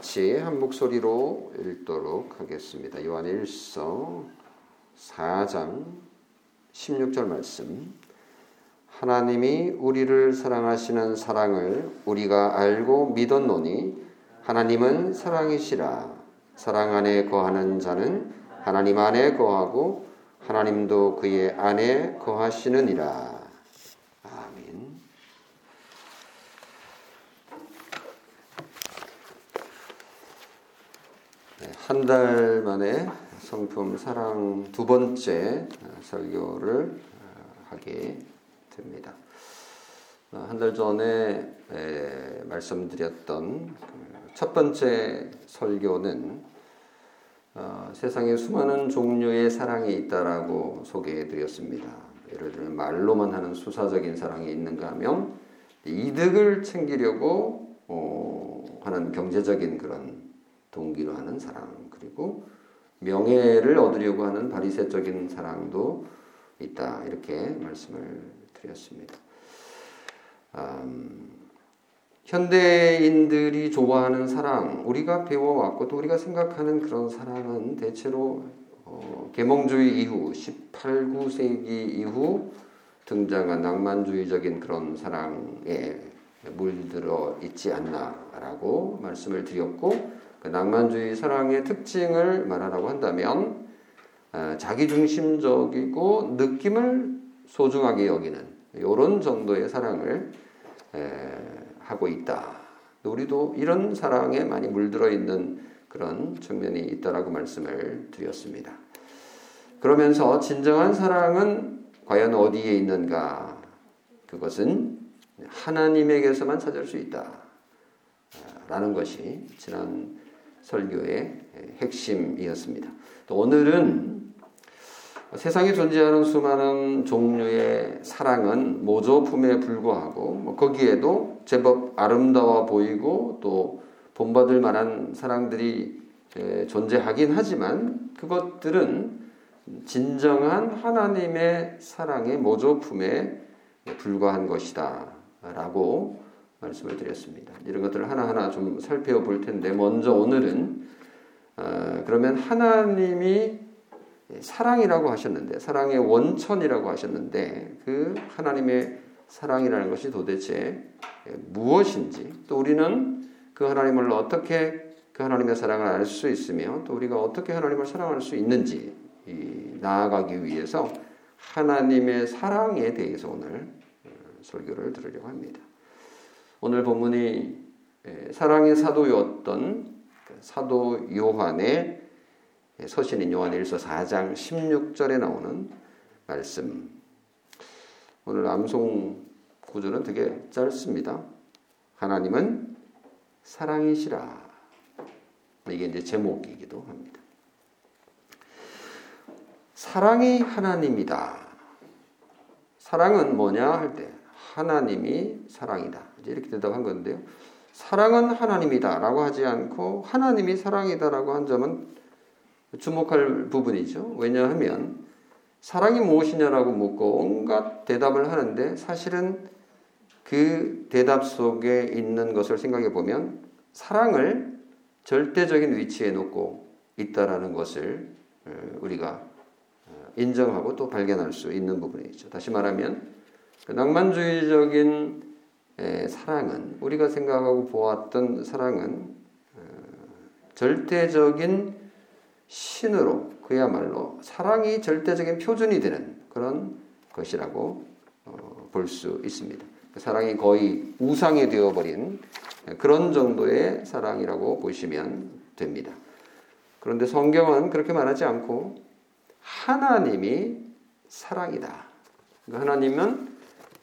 같이 한 목소리로 읽도록 하겠습니다. 요한 1서 4장 16절 말씀. 하나님이 우리를 사랑하시는 사랑을 우리가 알고 믿었노니 하나님은 사랑이시라. 사랑 안에 거하는 자는 하나님 안에 거하고 하나님도 그의 안에 거하시느니라. 한 달 만에 성품 사랑 두 번째 설교를 어, 하게 됩니다. 어, 한달 전에 말씀드렸던 그첫 번째 설교는 어, 세상에 수많은 종류의 사랑이 있다라고 소개해 드렸습니다. 예를 들면 말로만 하는 수사적인 사랑이 있는가 하면 이득을 챙기려고 하는 경제적인 그런 동기로 하는 사랑 그리고 명예를 얻으려고 하는 바리새적인 사랑도 있다 이렇게 말씀을 드렸습니다. 음, 현대인들이 좋아하는 사랑, 우리가 배워왔고 또 우리가 생각하는 그런 사랑은 대체로 어, 계몽주의 이후 18, 9세기 이후 등장한 낭만주의적인 그런 사랑에 물들어 있지 않나라고 말씀을 드렸고 그 낭만주의 사랑의 특징을 말하라고 한다면 어, 자기중심적이고 느낌을 소중하게 여기는 이런 정도의 사랑을 하고 있다. 우리도 이런 사랑에 많이 물들어 있는 그런 측면이 있다라고 말씀을 드렸습니다. 그러면서 진정한 사랑은 과연 어디에 있는가? 그것은 하나님에게서만 찾을 수 있다. 라는 것이 지난 설교의 핵심이었습니다. 또 오늘은 세상에 존재하는 수많은 종류의 사랑은 모조품에 불과하고 뭐 거기에도 제법 아름다워 보이고 또 본받을 만한 사랑들이 존재하긴 하지만 그것들은 진정한 하나님의 사랑의 모조품에 불과한 것이다 라고 말씀을 드렸습니다. 이런 것들을 하나하나 좀 살펴볼 텐데 먼저 오늘은 어, 그러면 하나님이 사랑이라고 하셨는데 사랑의 원천이라고 하셨는데 그 하나님의 사랑이라는 것이 도대체 무엇인지 또 우리는 그 하나님을 어떻게 그 하나님의 사랑을 알 수 있으며 또 우리가 어떻게 하나님을 사랑할 수 있는지 나아가기 위해서 하나님의 사랑에 대해서 오늘 어, 설교를 들으려고 합니다. 오늘 본문이 사랑의 사도였던 그 사도 요한의 서신인 요한 1서 4장 16절에 나오는 말씀. 오늘 암송 구조는 되게 짧습니다. 하나님은 사랑이시라. 이게 이제 제목이기도 합니다. 사랑이 하나님이다. 사랑은 뭐냐 할 때 하나님이 사랑이다. 이렇게 대답한 건데요. 사랑은 하나님이다라고 하지 않고 하나님이 사랑이다라고 한 점은 주목할 부분이죠. 왜냐하면 사랑이 무엇이냐라고 묻고 온갖 대답을 하는데 사실은 그 대답 속에 있는 것을 생각해 보면 사랑을 절대적인 위치에 놓고 있다라는 것을 어, 우리가 어, 인정하고 또 발견할 수 있는 부분이죠. 다시 말하면 그 낭만주의적인 사랑은 우리가 생각하고 보았던 사랑은 어, 절대적인 신으로 그야말로 사랑이 절대적인 표준이 되는 그런 것이라고 어, 볼수 있습니다. 사랑이 거의 우상이 되어버린 그런 정도의 사랑이라고 보시면 됩니다. 그런데 성경은 그렇게 말하지 않고 하나님이 사랑이다. 그러니까 하나님은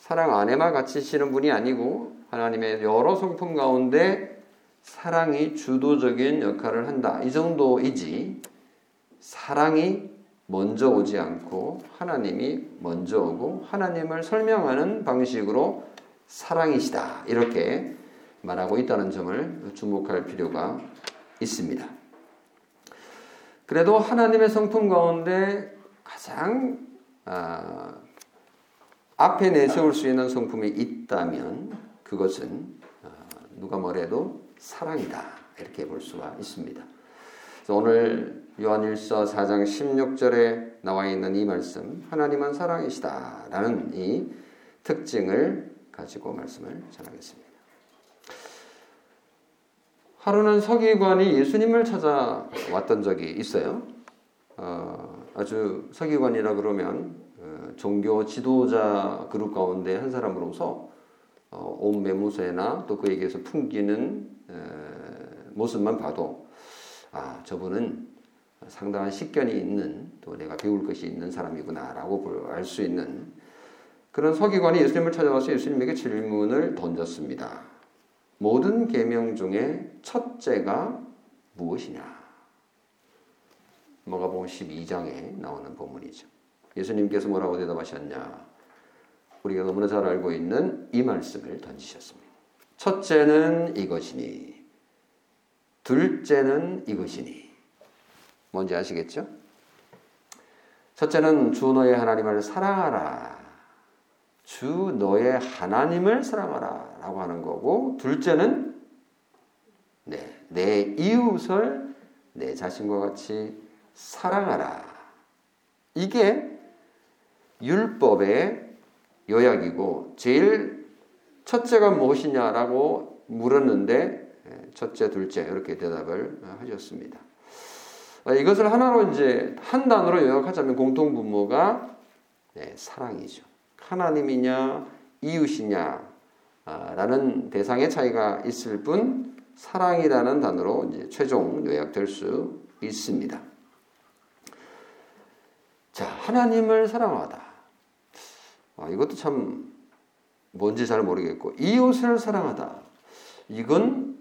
사랑 안에만 갇히시는 분이 아니고 하나님의 여러 성품 가운데 사랑이 주도적인 역할을 한다. 이 정도이지 사랑이 먼저 오지 않고 하나님이 먼저 오고 하나님을 설명하는 방식으로 사랑이시다. 이렇게 말하고 있다는 점을 주목할 필요가 있습니다. 그래도 하나님의 성품 가운데 가장 아, 앞에 내세울 수 있는 성품이 있다면 그것은 어, 누가 뭐래도 사랑이다. 이렇게 볼 수가 있습니다. 오늘 요한일서 4장 16절에 나와 있는 이 말씀 하나님은 사랑이시다라는 이 특징을 가지고 말씀을 전하겠습니다. 하루는 서기관이 예수님을 찾아왔던 적이 있어요. 어, 아주 서기관이라 그러면 어, 종교 지도자 그룹 가운데 한 사람으로서 어, 온 매무새나 또 그에게서 풍기는 에, 모습만 봐도 아 저분은 상당한 식견이 있는 또 내가 배울 것이 있는 사람이구나라고 알 수 있는 그런 서기관이 예수님을 찾아와서 예수님에게 질문을 던졌습니다. 모든 계명 중에 첫째가 무엇이냐? 마가복음 12장에 나오는 본문이죠. 예수님께서 뭐라고 대답하셨냐? 우리가 너무나 잘 알고 있는 이 말씀을 던지셨습니다. 첫째는 이것이니, 둘째는 이것이니. 뭔지 아시겠죠? 첫째는 주 너의 하나님을 사랑하라. 주 너의 하나님을 사랑하라. 라고 하는 거고, 둘째는 네, 내 이웃을 내 자신과 같이 사랑하라. 이게 율법의 요약이고 제일 첫째가 무엇이냐라고 물었는데 예, 첫째, 둘째 이렇게 대답을 하셨습니다. 아, 이것을 하나로 이제 한 단어로 요약하자면 공통 분모가 네, 사랑이죠. 하나님이냐 이웃이냐 라는 대상의 차이가 있을 뿐 사랑이라는 단어로 이제 최종 요약될 수 있습니다. 자, 하나님을 사랑하다. 아, 이것도 참 뭔지 잘 모르겠고 이웃을 사랑하다. 이건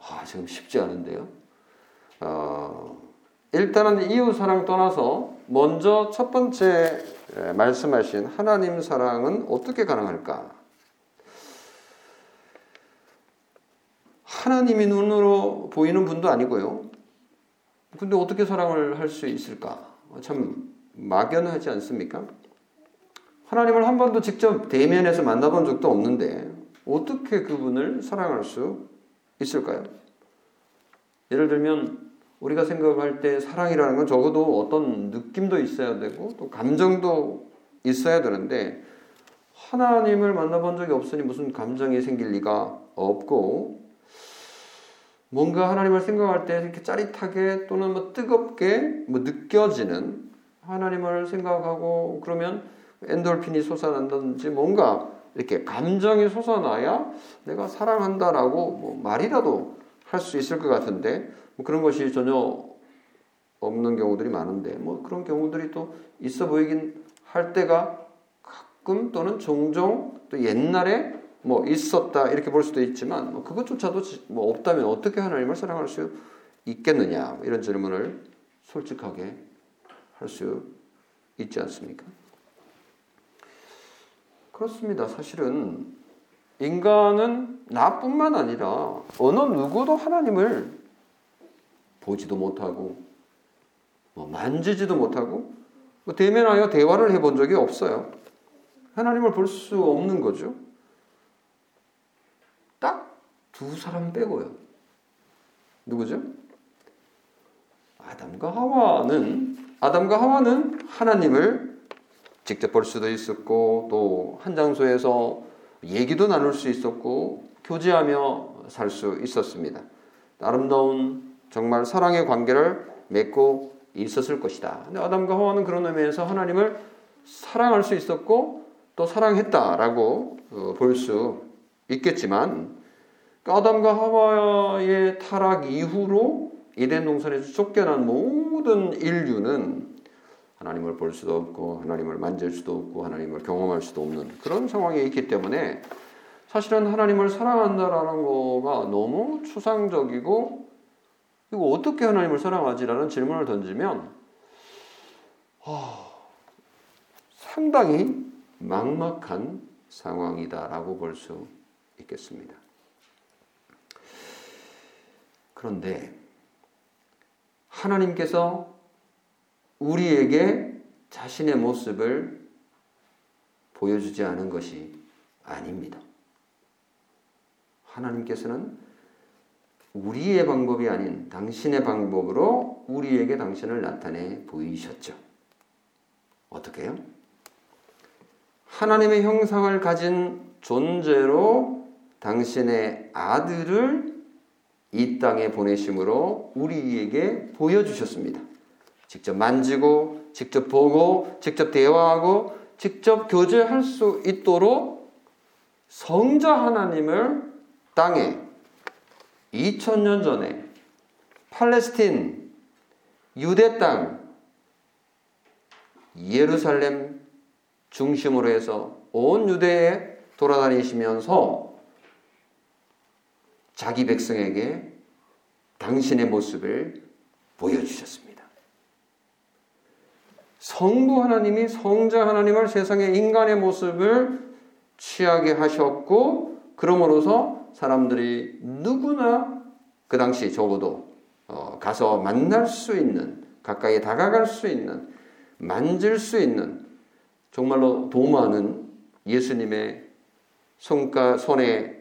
아, 지금 쉽지 않은데요. 어, 일단은 이웃 사랑 떠나서 먼저 첫 번째 말씀하신 하나님 사랑은 어떻게 가능할까? 하나님이 눈으로 보이는 분도 아니고요. 근데 어떻게 사랑을 할 수 있을까? 참 막연하지 않습니까? 하나님을 한 번도 직접 대면해서 만나본 적도 없는데 어떻게 그분을 사랑할 수 있을까요? 예를 들면 우리가 생각할 때 사랑이라는 건 적어도 어떤 느낌도 있어야 되고 또 감정도 있어야 되는데 하나님을 만나본 적이 없으니 무슨 감정이 생길 리가 없고 뭔가 하나님을 생각할 때 이렇게 짜릿하게 또는 뭐 뜨겁게 뭐 느껴지는 하나님을 생각하고 그러면 엔돌핀이 솟아난다든지 뭔가 이렇게 감정이 솟아나야 내가 사랑한다라고 뭐 말이라도 할 수 있을 것 같은데 뭐 그런 것이 전혀 없는 경우들이 많은데 뭐 그런 경우들이 또 있어 보이긴 할 때가 가끔 또는 종종 또 옛날에 뭐 있었다 이렇게 볼 수도 있지만 뭐 그것조차도 뭐 없다면 어떻게 하나님을 사랑할 수 있겠느냐 뭐 이런 질문을 솔직하게 할 수 있지 않습니까? 그렇습니다. 사실은 인간은 나뿐만 아니라 어느 누구도 하나님을 보지도 못하고 뭐 만지지도 못하고 뭐 대면하여 대화를 해본 적이 없어요. 하나님을 볼 수 없는 거죠. 두 사람 빼고요. 누구죠? 아담과 하와는 아담과 하와는 하나님을 직접 볼 수도 있었고 또 한 장소에서 얘기도 나눌 수 있었고 교제하며 살 수 있었습니다. 아름다운 정말 사랑의 관계를 맺고 있었을 것이다. 근데 아담과 하와는 그런 의미에서 하나님을 사랑할 수 있었고 또 사랑했다라고 어, 볼수 있겠지만 아담과 하와의 타락 이후로 에덴 동산에서 쫓겨난 모든 인류는 하나님을 볼 수도 없고 하나님을 만질 수도 없고 하나님을 경험할 수도 없는 그런 상황에 있기 때문에 사실은 하나님을 사랑한다라는 거가 너무 추상적이고 이거 어떻게 하나님을 사랑하지라는 질문을 던지면 어, 상당히 막막한 상황이다라고 볼 수 있겠습니다. 그런데 하나님께서 우리에게 자신의 모습을 보여주지 않은 것이 아닙니다. 하나님께서는 우리의 방법이 아닌 당신의 방법으로 우리에게 당신을 나타내 보이셨죠. 어떻게요? 하나님의 형상을 가진 존재로 당신의 아들을 이 땅에 보내심으로 우리에게 보여주셨습니다. 직접 만지고, 직접 보고, 직접 대화하고, 직접 교제할 수 있도록 성자 하나님을 땅에 2000년 전에 팔레스틴, 유대 땅, 예루살렘 중심으로 해서 온 유대에 돌아다니시면서 자기 백성에게 당신의 모습을 보여주셨습니다. 성부 하나님이 성자 하나님을 세상의 인간의 모습을 취하게 하셨고, 그러므로서 사람들이 누구나 그 당시 적어도 어, 가서 만날 수 있는, 가까이 다가갈 수 있는, 만질 수 있는, 정말로 도마는 예수님의 손가, 손에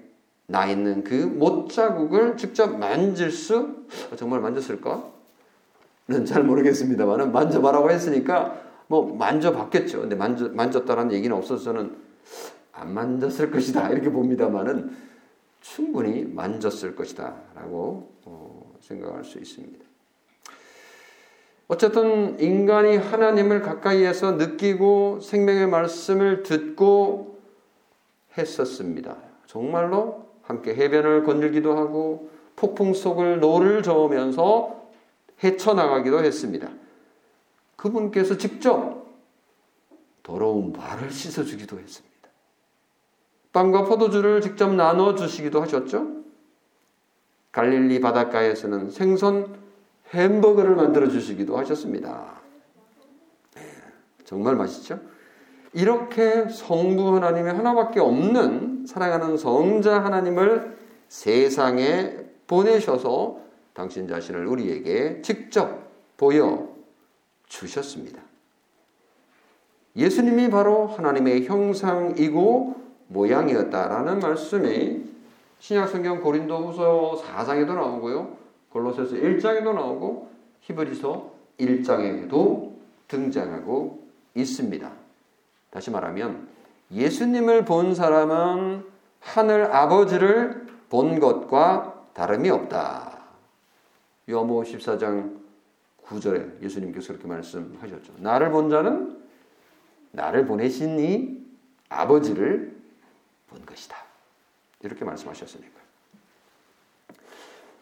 나 있는 그 못자국을 직접 만질 수 정말 만졌을까? 는잘 모르겠습니다만은 만져봐라고 했으니까 뭐 만져봤겠죠. 근데 만져, 만졌다라는 얘기는 없어서 저는 안 만졌을 것이다 이렇게 봅니다만은 충분히 만졌을 것이다라고 어, 생각할 수 있습니다. 어쨌든 인간이 하나님을 가까이에서 느끼고 생명의 말씀을 듣고 했었습니다. 정말로 함께 해변을 거닐기도 하고 폭풍 속을 노를 저으면서 헤쳐나가기도 했습니다. 그분께서 직접 더러운 발을 씻어주기도 했습니다. 빵과 포도주를 직접 나눠주시기도 하셨죠. 갈릴리 바닷가에서는 생선 햄버거를 만들어 주시기도 하셨습니다. 네, 정말 맛있죠? 이렇게 성부 하나님의 하나밖에 없는 사랑하는 성자 하나님을 세상에 보내셔서 당신 자신을 우리에게 직접 보여 주셨습니다. 예수님이 바로 하나님의 형상이고 모양이었다라는 말씀이 신약성경 고린도후서 4장에도 나오고요. 골로새서 1장에도 나오고 히브리서 1장에도 등장하고 있습니다. 다시 말하면 예수님을 본 사람은 하늘 아버지를 본 것과 다름이 없다. 요모 14장 9절에 예수님께서 그렇게 말씀하셨죠. 나를 본 자는 나를 보내신 이 아버지를 본 것이다. 이렇게 말씀하셨으니까.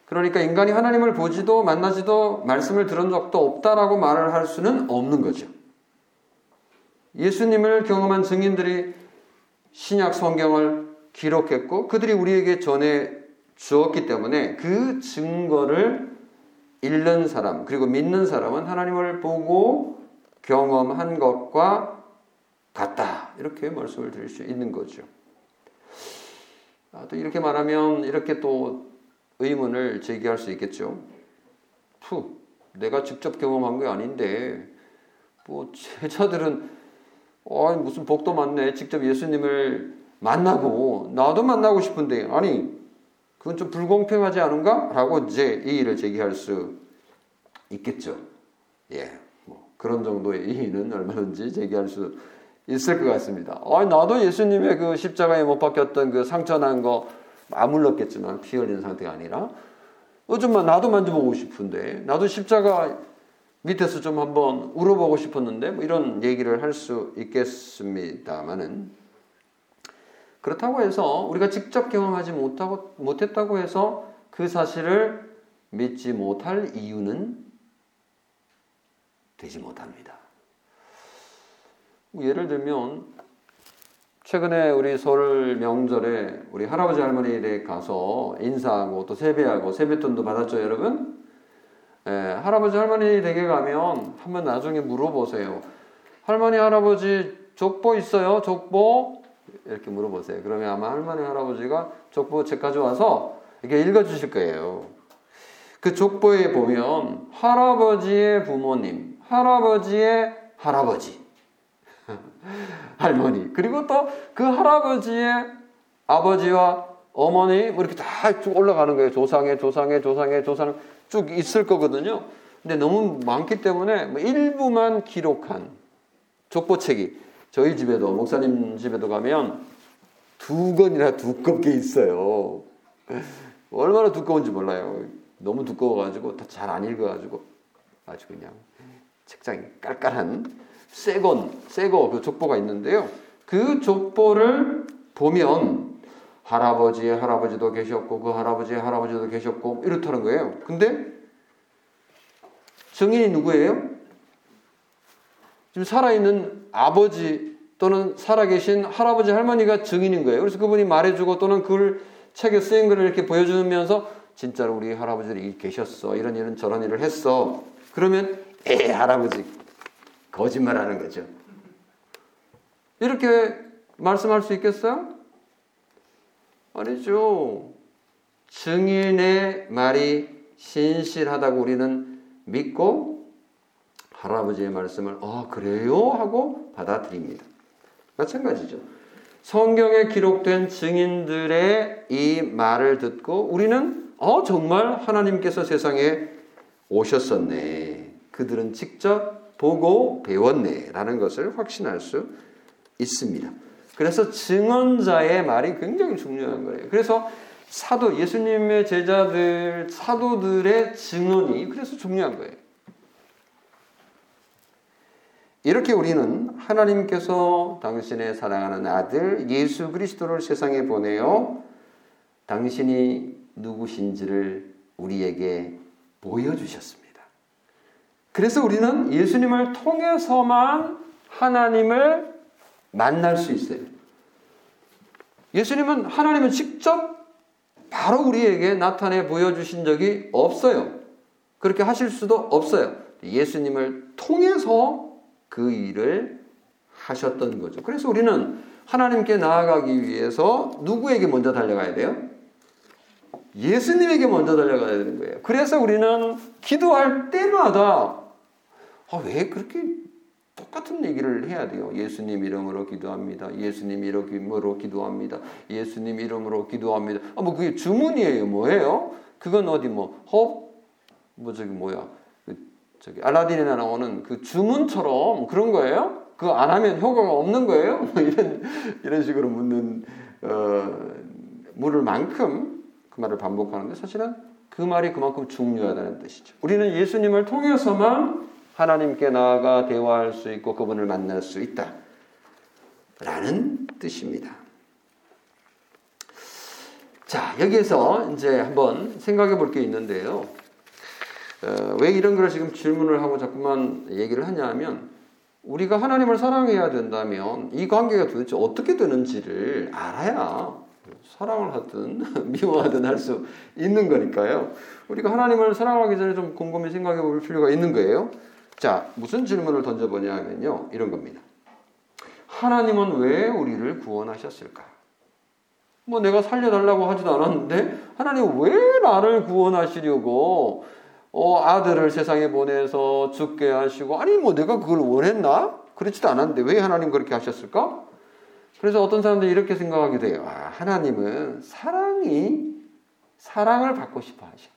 그러니까 인간이 하나님을 보지도 만나지도 말씀을 들은 적도 없다라고 말을 할 수는 없는 거죠. 예수님을 경험한 증인들이 신약 성경을 기록했고 그들이 우리에게 전해 주었기 때문에 그 증거를 읽는 사람 그리고 믿는 사람은 하나님을 보고 경험한 것과 같다. 이렇게 말씀을 드릴 수 있는 거죠. 아, 또 이렇게 말하면 이렇게 또 의문을 제기할 수 있겠죠. 푸, 내가 직접 경험한 게 아닌데, 뭐, 제자들은, 어, 무슨 복도 많네. 직접 예수님을 만나고, 나도 만나고 싶은데, 아니, 그건 좀 불공평하지 않은가? 라고 이제 이의를 제기할 수 있겠죠. 예, 뭐, 그런 정도의 이의는 얼마든지 제기할 수 있을 것 같습니다. 아, 나도 예수님의 그 십자가에 못 박혔던 그 상처난 거, 아물렀겠지만 피 흘린 상태가 아니라 어좀만 나도 만져보고 싶은데 나도 십자가 밑에서 좀 한번 울어보고 싶었는데 뭐 이런 얘기를 할 수 있겠습니다만은 그렇다고 해서 우리가 직접 경험하지 못하고 못했다고 해서 그 사실을 믿지 못할 이유는 되지 못합니다. 뭐 예를 들면 최근에 우리 설 명절에 우리 할아버지 할머니 댁 가서 인사하고 또 세배하고 세뱃돈도 받았죠, 여러분? 예, 할아버지 할머니 댁에 가면 한번 나중에 물어보세요. 할머니 할아버지 족보 있어요? 족보? 이렇게 물어보세요. 그러면 아마 할머니 할아버지가 족보 책 가져와서 이렇게 읽어주실 거예요. 그 족보에 보면 할아버지의 부모님, 할아버지의 할아버지, 할머니. 그리고 또 그 할아버지의 아버지와 어머니 뭐 이렇게 다 쭉 올라가는 거예요. 조상의 조상의 조상의 조상 쭉 있을 거거든요. 근데 너무 많기 때문에 뭐 일부만 기록한 족보책이 저희 집에도 목사님 집에도 가면 두 권이나 두껍게 있어요. 얼마나 두꺼운지 몰라요. 너무 두꺼워가지고 잘안 읽어가지고 아주 그냥 책장이 깔깔한 새건 새거 그 족보가 있는데요. 그 족보를 보면 할아버지의 할아버지도 계셨고 그 할아버지의 할아버지도 계셨고 이렇다는 거예요. 근데 증인이 누구예요? 지금 살아있는 아버지 또는 살아계신 할아버지 할머니가 증인인 거예요. 그래서 그분이 말해주고 또는 그 책에 쓰인 글을 이렇게 보여주면서 진짜로 우리 할아버지들이 계셨어. 이런 일은 저런 일을 했어. 그러면 에 할아버지 거짓말하는 거죠. 이렇게 말씀할 수 있겠어요? 아니죠. 증인의 말이 신실하다고 우리는 믿고 할아버지의 말씀을 아 그래요 하고 받아들입니다. 마찬가지죠. 성경에 기록된 증인들의 이 말을 듣고 우리는 어 정말 하나님께서 세상에 오셨었네. 그들은 직접 보고 배웠네라는 것을 확신할 수 있습니다. 그래서 증언자의 말이 굉장히 중요한 거예요. 그래서 사도 예수님의 제자들 사도들의 증언이 그래서 중요한 거예요. 이렇게 우리는 하나님께서 당신의 사랑하는 아들 예수 그리스도를 세상에 보내어 당신이 누구신지를 우리에게 보여주셨습니다. 그래서 우리는 예수님을 통해서만 하나님을 만날 수 있어요. 예수님은 하나님은 직접 바로 우리에게 나타내 보여주신 적이 없어요. 그렇게 하실 수도 없어요. 예수님을 통해서 그 일을 하셨던 거죠. 그래서 우리는 하나님께 나아가기 위해서 누구에게 먼저 달려가야 돼요? 예수님에게 먼저 달려가야 되는 거예요. 그래서 우리는 기도할 때마다 아, 왜 그렇게 똑같은 얘기를 해야 돼요. 예수님 이름으로 기도합니다. 예수님 이름으로 기도합니다. 예수님 이름으로 기도합니다. 아, 뭐 그게 주문이에요. 뭐예요? 그건 어디 뭐, 헉? 뭐 저기 뭐야. 저기 알라딘에 나오는 그 주문처럼 그런 거예요? 그거 안 하면 효과가 없는 거예요? 뭐 이런 이런 식으로 묻는 어, 물을 만큼 그 말을 반복하는데 사실은 그 말이 그만큼 중요하다는 뜻이죠. 우리는 예수님을 통해서만 하나님께 나아가 대화할 수 있고 그분을 만날 수 있다. 라는 뜻입니다. 자, 여기에서 이제 한번 생각해 볼 게 있는데요. 어, 왜 이런 걸 지금 질문을 하고 자꾸만 얘기를 하냐면 우리가 하나님을 사랑해야 된다면 이 관계가 도대체 어떻게 되는지를 알아야 사랑을 하든 미워하든 할 수 있는 거니까요. 우리가 하나님을 사랑하기 전에 좀 곰곰이 생각해 볼 필요가 있는 거예요. 자, 무슨 질문을 던져보냐 하면요. 이런 겁니다. 하나님은 왜 우리를 구원하셨을까? 뭐 내가 살려달라고 하지도 않았는데 하나님 왜 나를 구원하시려고 어, 아들을 세상에 보내서 죽게 하시고 아니 뭐 내가 그걸 원했나? 그렇지도 않았는데 왜 하나님 그렇게 하셨을까? 그래서 어떤 사람들이 이렇게 생각하게 돼요. 아, 하나님은 사랑이 사랑을 받고 싶어 하셔.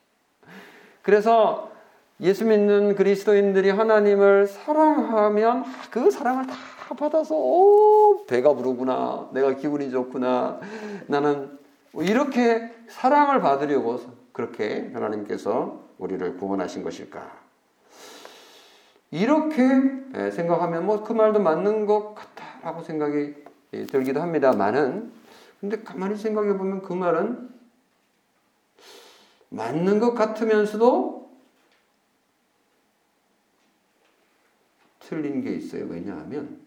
그래서 예수 믿는 그리스도인들이 하나님을 사랑하면 그 사랑을 다 받아서 오, 배가 부르구나. 내가 기분이 좋구나. 나는 뭐 이렇게 사랑을 받으려고 그렇게 하나님께서 우리를 구원하신 것일까? 이렇게 예, 생각하면 뭐 그 말도 맞는 것 같다라고 생각이 예, 들기도 합니다만은 근데 가만히 생각해 보면 그 말은 맞는 것 같으면서도 틀린 게 있어요. 왜냐하면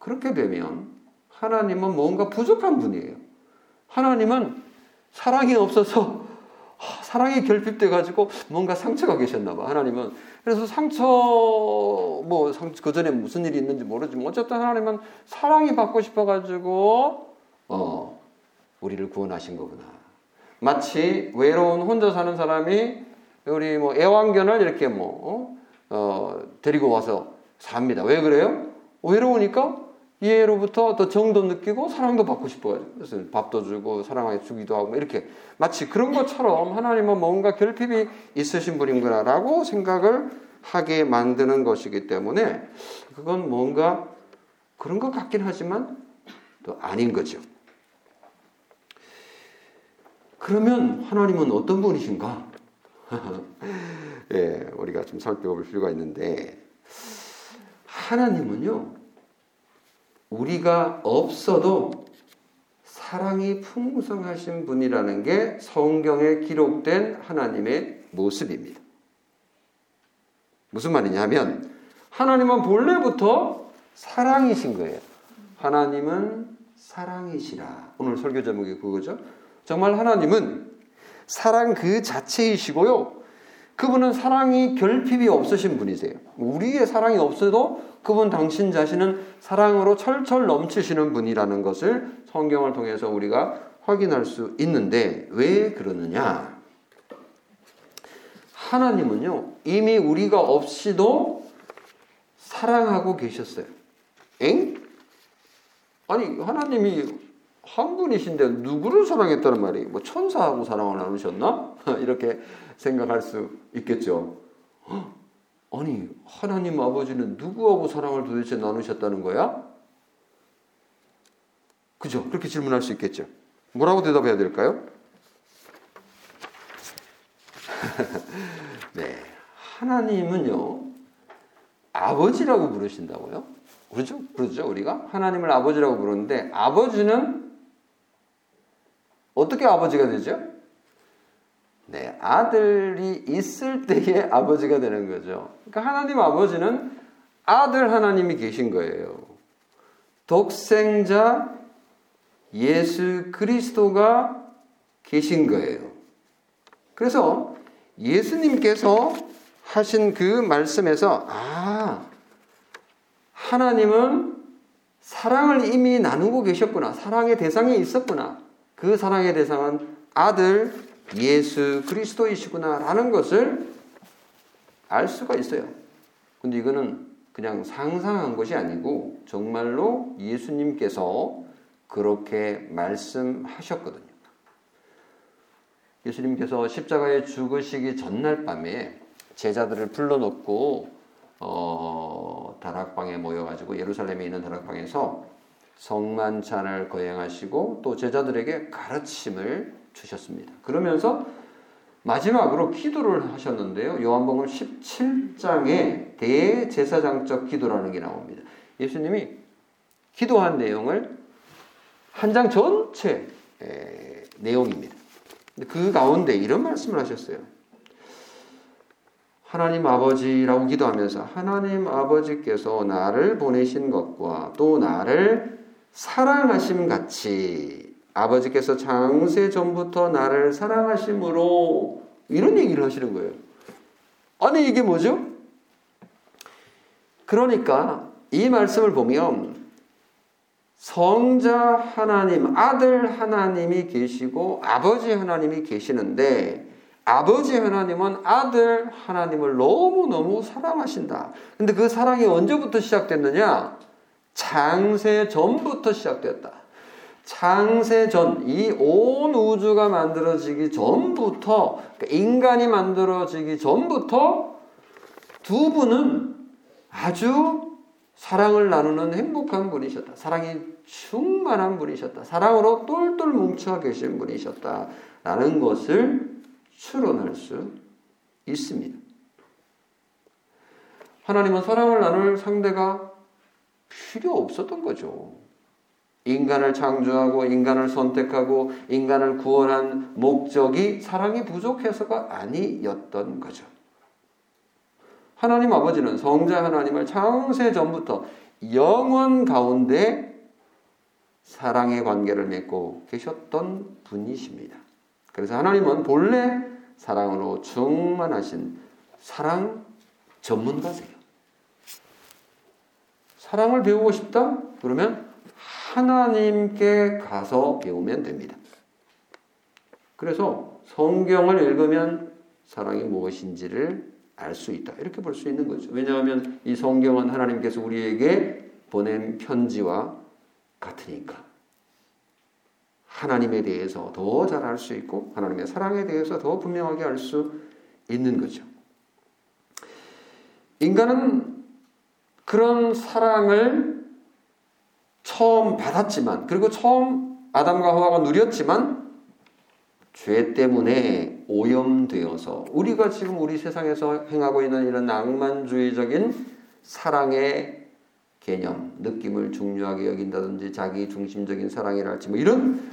그렇게 되면 하나님은 뭔가 부족한 분이에요. 하나님은 사랑이 없어서 사랑이 결핍돼 가지고 뭔가 상처가 계셨나 봐. 하나님은 그래서 상처 뭐그 전에 무슨 일이 있는지 모르지만 어쨌든 하나님은 사랑이 받고 싶어 가지고 어 우리를 구원하신 거구나. 마치 외로운 혼자 사는 사람이 우리 뭐 애완견을 이렇게 뭐 어, 어 데리고 와서 삽니다. 왜 그래요? 외로우니까 얘로부터 더 정도 느끼고 사랑도 받고 싶어가지고 그래서 밥도 주고 사랑하게 주기도 하고 뭐 이렇게 마치 그런 것처럼 하나님은 뭔가 결핍이 있으신 분인구나라고 생각을 하게 만드는 것이기 때문에 그건 뭔가 그런 것 같긴 하지만 또 아닌 거죠. 그러면 하나님은 어떤 분이신가? 예, 우리가 좀 살펴볼 필요가 있는데 하나님은요. 우리가 없어도 사랑이 풍성하신 분이라는 게 성경에 기록된 하나님의 모습입니다. 무슨 말이냐면 하나님은 본래부터 사랑이신 거예요. 하나님은 사랑이시라. 오늘 설교 제목이 그거죠. 정말 하나님은 사랑 그 자체이시고요. 그분은 사랑이 결핍이 없으신 분이세요. 우리의 사랑이 없어도 그분 당신 자신은 사랑으로 철철 넘치시는 분이라는 것을 성경을 통해서 우리가 확인할 수 있는데 왜 그러느냐? 하나님은요, 이미 우리가 없이도 사랑하고 계셨어요. 엥? 아니, 하나님이 한 분이신데 누구를 사랑했다는 말이 뭐 천사하고 사랑을 나누셨나? 이렇게 생각할 수 있겠죠. 아니, 하나님 아버지는 누구하고 사랑을 도대체 나누셨다는 거야? 그죠? 그렇게 질문할 수 있겠죠. 뭐라고 대답해야 될까요? 네. 하나님은요, 아버지라고 부르신다고요? 그렇죠? 그렇죠? 우리가? 하나님을 아버지라고 부르는데, 아버지는 어떻게 아버지가 되죠? 네, 아들이 있을 때의 아버지가 되는 거죠. 그러니까 하나님 아버지는 아들 하나님이 계신 거예요. 독생자 예수 그리스도가 계신 거예요. 그래서 예수님께서 하신 그 말씀에서 아 하나님은 사랑을 이미 나누고 계셨구나. 사랑의 대상이 있었구나. 그 사랑의 대상은 아들 예수 그리스도이시구나라는 것을 알 수가 있어요. 근데 이거는 그냥 상상한 것이 아니고 정말로 예수님께서 그렇게 말씀하셨거든요. 예수님께서 십자가에 죽으시기 전날 밤에 제자들을 불러놓고 어, 다락방에 모여가지고 예루살렘에 있는 다락방에서 성만찬을 거행하시고 또 제자들에게 가르침을 주셨습니다. 그러면서 마지막으로 기도를 하셨는데요. 요한복음 17장에 대제사장적 기도라는 게 나옵니다. 예수님이 기도한 내용을 한 장 전체 내용입니다. 그 가운데 이런 말씀을 하셨어요. 하나님 아버지라고 기도하면서 하나님 아버지께서 나를 보내신 것과 또 나를 사랑하심 같이 아버지께서 장세 전부터 나를 사랑하심으로 이런 얘기를 하시는 거예요. 아니 이게 뭐죠? 그러니까 이 말씀을 보면 성자 하나님, 아들 하나님이 계시고 아버지 하나님이 계시는데 아버지 하나님은 아들 하나님을 너무너무 사랑하신다. 근데 그 사랑이 언제부터 시작됐느냐? 장세 전부터 시작됐다. 창세 전, 이 온 우주가 만들어지기 전부터, 그러니까 인간이 만들어지기 전부터 두 분은 아주 사랑을 나누는 행복한 분이셨다. 사랑이 충만한 분이셨다. 사랑으로 똘똘 뭉쳐 계신 분이셨다. 라는 것을 추론할 수 있습니다. 하나님은 사랑을 나눌 상대가 필요 없었던 거죠. 인간을 창조하고 인간을 선택하고 인간을 구원한 목적이 사랑이 부족해서가 아니었던 거죠. 하나님 아버지는 성자 하나님을 창세 전부터 영원 가운데 사랑의 관계를 맺고 계셨던 분이십니다. 그래서 하나님은 본래 사랑으로 충만하신 사랑 전문가세요. 사랑을 배우고 싶다? 그러면 하나님께 가서 배우면 됩니다. 그래서 성경을 읽으면 사랑이 무엇인지를 알 수 있다. 이렇게 볼 수 있는 거죠. 왜냐하면 이 성경은 하나님께서 우리에게 보낸 편지와 같으니까. 하나님에 대해서 더 잘 알 수 있고 하나님의 사랑에 대해서 더 분명하게 알 수 있는 거죠. 인간은 그런 사랑을 처음 받았지만 그리고 처음 아담과 하와가 누렸지만 죄 때문에 오염되어서 우리가 지금 우리 세상에서 행하고 있는 이런 낭만주의적인 사랑의 개념, 느낌을 중요하게 여긴다든지 자기 중심적인 사랑이랄지 뭐 이런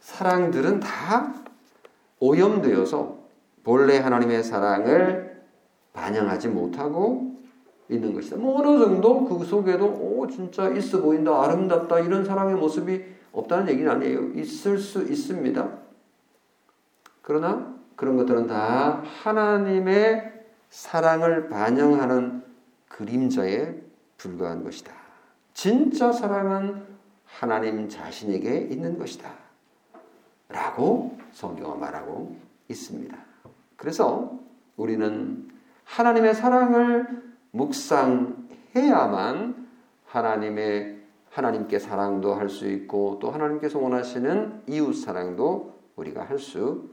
사랑들은 다 오염되어서 본래 하나님의 사랑을 반영하지 못하고 있는 것이다. 뭐 어느 정도 그 속에도 오 진짜 있어 보인다, 아름답다 이런 사랑의 모습이 없다는 얘기는 아니에요. 있을 수 있습니다. 그러나 그런 것들은 다 하나님의 사랑을 반영하는 그림자에 불과한 것이다. 진짜 사랑은 하나님 자신에게 있는 것이다. 라고 성경은 말하고 있습니다. 그래서 우리는 하나님의 사랑을 묵상해야만 하나님의 하나님께 사랑도 할 수 있고 또 하나님께서 원하시는 이웃 사랑도 우리가 할 수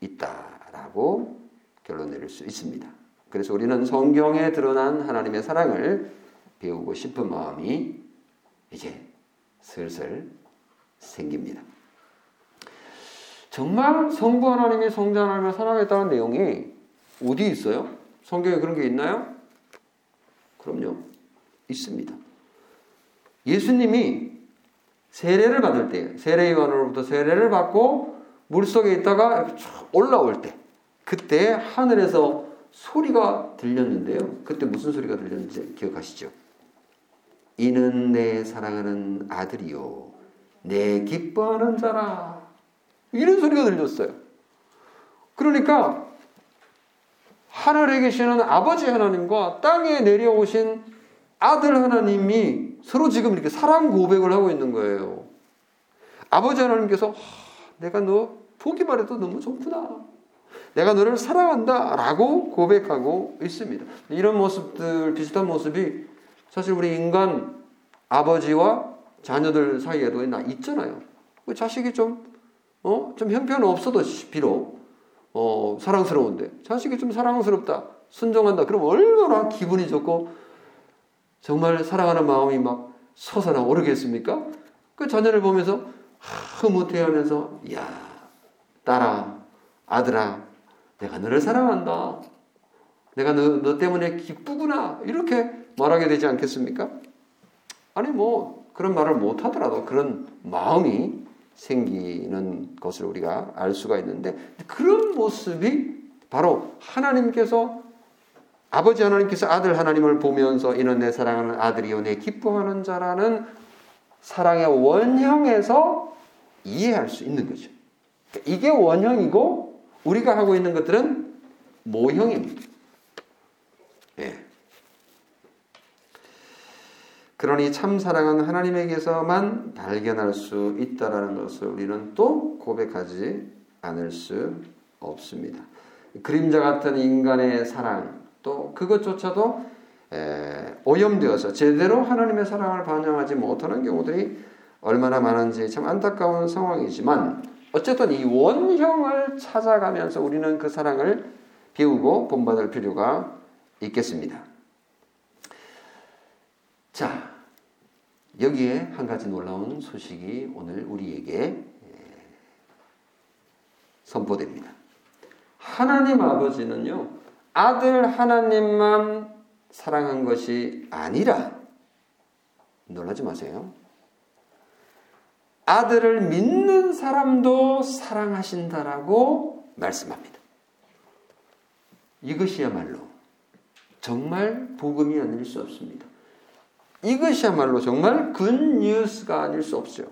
있다라고 결론 내릴 수 있습니다. 그래서 우리는 성경에 드러난 하나님의 사랑을 배우고 싶은 마음이 이제 슬슬 생깁니다. 정말 성부 하나님이 성자 하나님을 사랑했다는 내용이 어디 있어요? 성경에 그런 게 있나요? 그럼요. 있습니다. 예수님이 세례를 받을 때, 세례 요한으로부터 세례를 받고 물속에 있다가 올라올 때, 그때 하늘에서 소리가 들렸는데요. 그때 무슨 소리가 들렸는지 기억하시죠? 이는 내 사랑하는 아들이요. 내 기뻐하는 자라. 이런 소리가 들렸어요. 그러니까 하늘에 계시는 아버지 하나님과 땅에 내려오신 아들 하나님이 서로 지금 이렇게 사랑 고백을 하고 있는 거예요. 아버지 하나님께서 내가 너 보기만 해도 너무 좋구나. 내가 너를 사랑한다. 라고 고백하고 있습니다. 이런 모습들, 비슷한 모습이 사실 우리 인간 아버지와 자녀들 사이에도 있잖아요. 그 자식이 좀 어? 좀 형편 없어도 비록 어, 사랑스러운데 자식이 좀 사랑스럽다. 순종한다. 그럼 얼마나 기분이 좋고 정말 사랑하는 마음이 막 솟아나 오르겠습니까? 그 자녀를 보면서 흐뭇해하면서 야 딸아 아들아 내가 너를 사랑한다. 내가 너, 너 때문에 기쁘구나. 이렇게 말하게 되지 않겠습니까? 아니 뭐 그런 말을 못 하더라도 그런 마음이 생기는 것을 우리가 알 수가 있는데 그런 모습이 바로 하나님께서 아버지 하나님께서 아들 하나님을 보면서 이는 내 사랑하는 아들이요 내 기뻐하는 자라는 사랑의 원형에서 이해할 수 있는 거죠. 이게 원형이고 우리가 하고 있는 것들은 모형입니다. 그러니 참 사랑은 하나님에게서만 발견할 수 있다라는 것을 우리는 또 고백하지 않을 수 없습니다. 그림자 같은 인간의 사랑 또 그것조차도 오염되어서 제대로 하나님의 사랑을 반영하지 못하는 경우들이 얼마나 많은지 참 안타까운 상황이지만 어쨌든 이 원형을 찾아가면서 우리는 그 사랑을 배우고 본받을 필요가 있겠습니다. 자, 여기에 한 가지 놀라운 소식이 오늘 우리에게 예, 선포됩니다. 하나님 아버지는요, 아들 하나님만 사랑한 것이 아니라, 놀라지 마세요. 아들을 믿는 사람도 사랑하신다라고 말씀합니다. 이것이야말로 정말 복음이 아닐 수 없습니다. 이것이야말로 정말 굿뉴스가 아닐 수 없죠.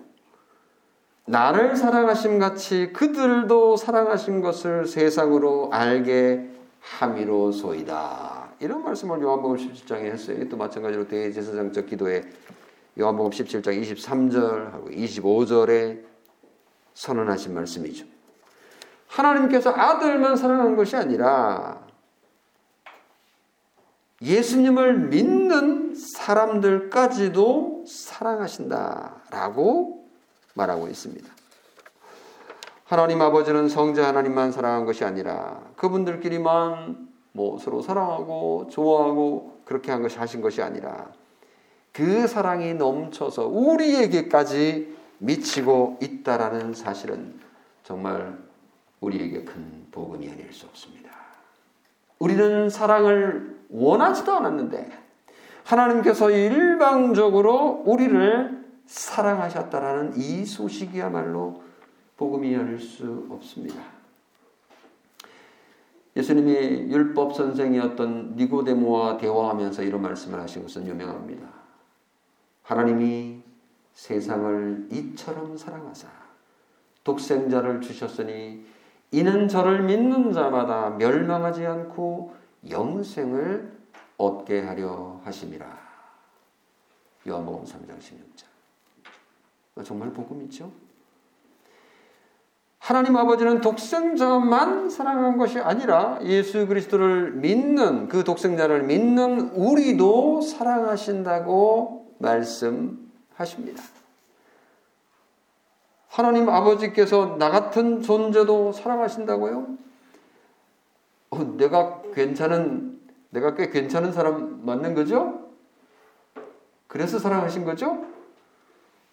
나를 사랑하심 같이 그들도 사랑하신 것을 세상으로 알게 함이로소이다. 이런 말씀을 요한복음 17장에 했어요. 또 마찬가지로 대제사장적 기도에 요한복음 17장 23절하고 25절에 선언하신 말씀이죠. 하나님께서 아들만 사랑한 것이 아니라 예수님을 믿는 사람들까지도 사랑하신다라고 말하고 있습니다. 하나님 아버지는 성자 하나님만 사랑한 것이 아니라 그분들끼리만 뭐 서로 사랑하고 좋아하고 그렇게 한 것이 하신 것이 아니라 그 사랑이 넘쳐서 우리에게까지 미치고 있다라는 사실은 정말 우리에게 큰 복음이 아닐 수 없습니다. 우리는 사랑을 원하지도 않았는데 하나님께서 일방적으로 우리를 사랑하셨다라는 이 소식이야말로 복음이 아닐 수 없습니다. 예수님이 율법 선생이었던 니고데모와 대화하면서 이런 말씀을 하신 것은 유명합니다. 하나님이 세상을 이처럼 사랑하사 독생자를 주셨으니 이는 저를 믿는 자마다 멸망하지 않고 영생을 얻게 하려 하심이라. 요한복음 3장 16절. 정말 복음이죠? 하나님 아버지는 독생자만 사랑한 것이 아니라 예수 그리스도를 믿는 그 독생자를 믿는 우리도 사랑하신다고 말씀하십니다. 하나님 아버지께서 나 같은 존재도 사랑하신다고요? 어, 내가 괜찮은 내가 꽤 괜찮은 사람 맞는 거죠? 그래서 사랑하신 거죠?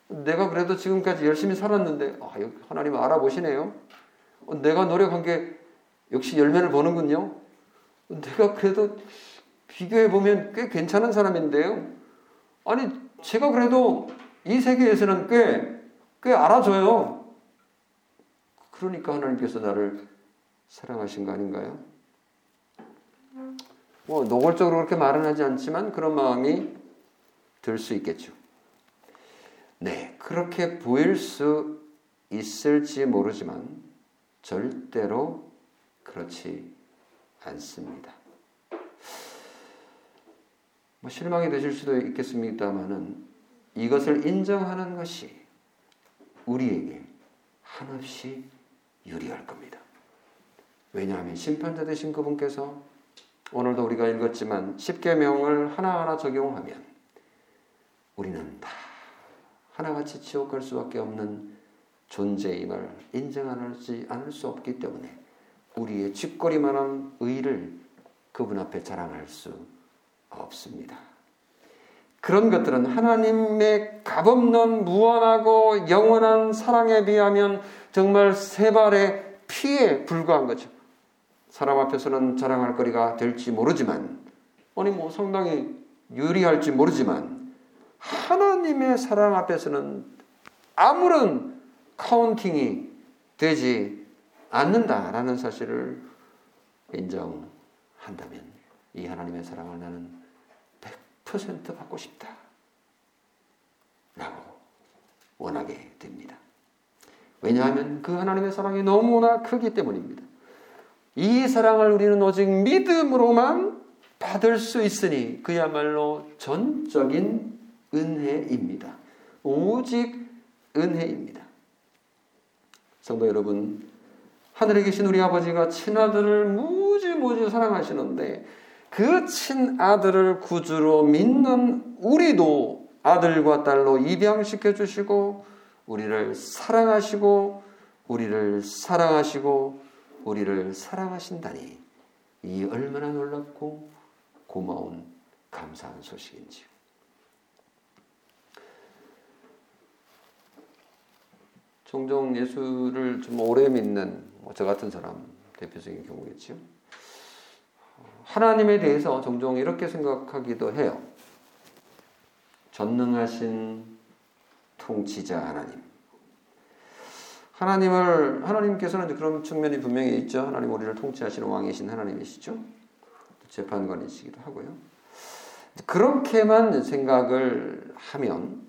내가 그래도 지금까지 열심히 살았는데 아, 하나님 알아보시네요. 어, 내가 노력한 게 역시 열매를 보는군요. 내가 그래도 비교해 보면 꽤 괜찮은 사람인데요. 아니 제가 그래도 이 세계에서는 꽤 꽤 알아줘요. 그러니까 하나님께서 나를 사랑하신 거 아닌가요? 뭐 노골적으로 그렇게 말은 하지 않지만 그런 마음이 들 수 있겠죠. 네, 그렇게 보일 수 있을지 모르지만 절대로 그렇지 않습니다. 뭐 실망이 되실 수도 있겠습니다만은 이것을 인정하는 것이 우리에게 한없이 유리할 겁니다. 왜냐하면 심판자 되신 그분께서 오늘도 우리가 읽었지만 십계명을 하나하나 적용하면 우리는 다 하나같이 지옥 갈 수밖에 없는 존재임을 인정하지 않을 수 없기 때문에 우리의 쥐꼬리만한 의를 그분 앞에 자랑할 수 없습니다. 그런 것들은 하나님의 값없는 무한하고 영원한 사랑에 비하면 정말 세 발의 피에 불과한 거죠. 사람 앞에서는 자랑할 거리가 될지 모르지만, 아니 뭐 상당히 유리할지 모르지만, 하나님의 사랑 앞에서는 아무런 카운팅이 되지 않는다라는 사실을 인정한다면 이 하나님의 사랑을 나는 100% 받고 싶다. 라고 원하게 됩니다. 왜냐하면 그 하나님의 사랑이 너무나 크기 때문입니다. 이 사랑을 우리는 오직 믿음으로만 받을 수 있으니 그야말로 전적인 은혜입니다. 오직 은혜입니다. 성도 여러분, 하늘에 계신 우리 아버지가 친아들을 무지무지 사랑하시는데 그 친아들을 구주로 믿는 우리도 아들과 딸로 입양시켜 주시고 우리를 사랑하시고 우리를 사랑하시고 우리를 사랑하신다니 이 얼마나 놀랍고 고마운 감사한 소식인지요. 종종 예수를 좀 오래 믿는 뭐저 같은 사람 대표적인 경우겠죠. 하나님에 대해서 종종 이렇게 생각하기도 해요. 전능하신 통치자 하나님. 하나님을 하나님께서는 그런 측면이 분명히 있죠. 하나님 우리를 통치하시는 왕이신 하나님이시죠. 재판관이시기도 하고요. 그렇게만 생각을 하면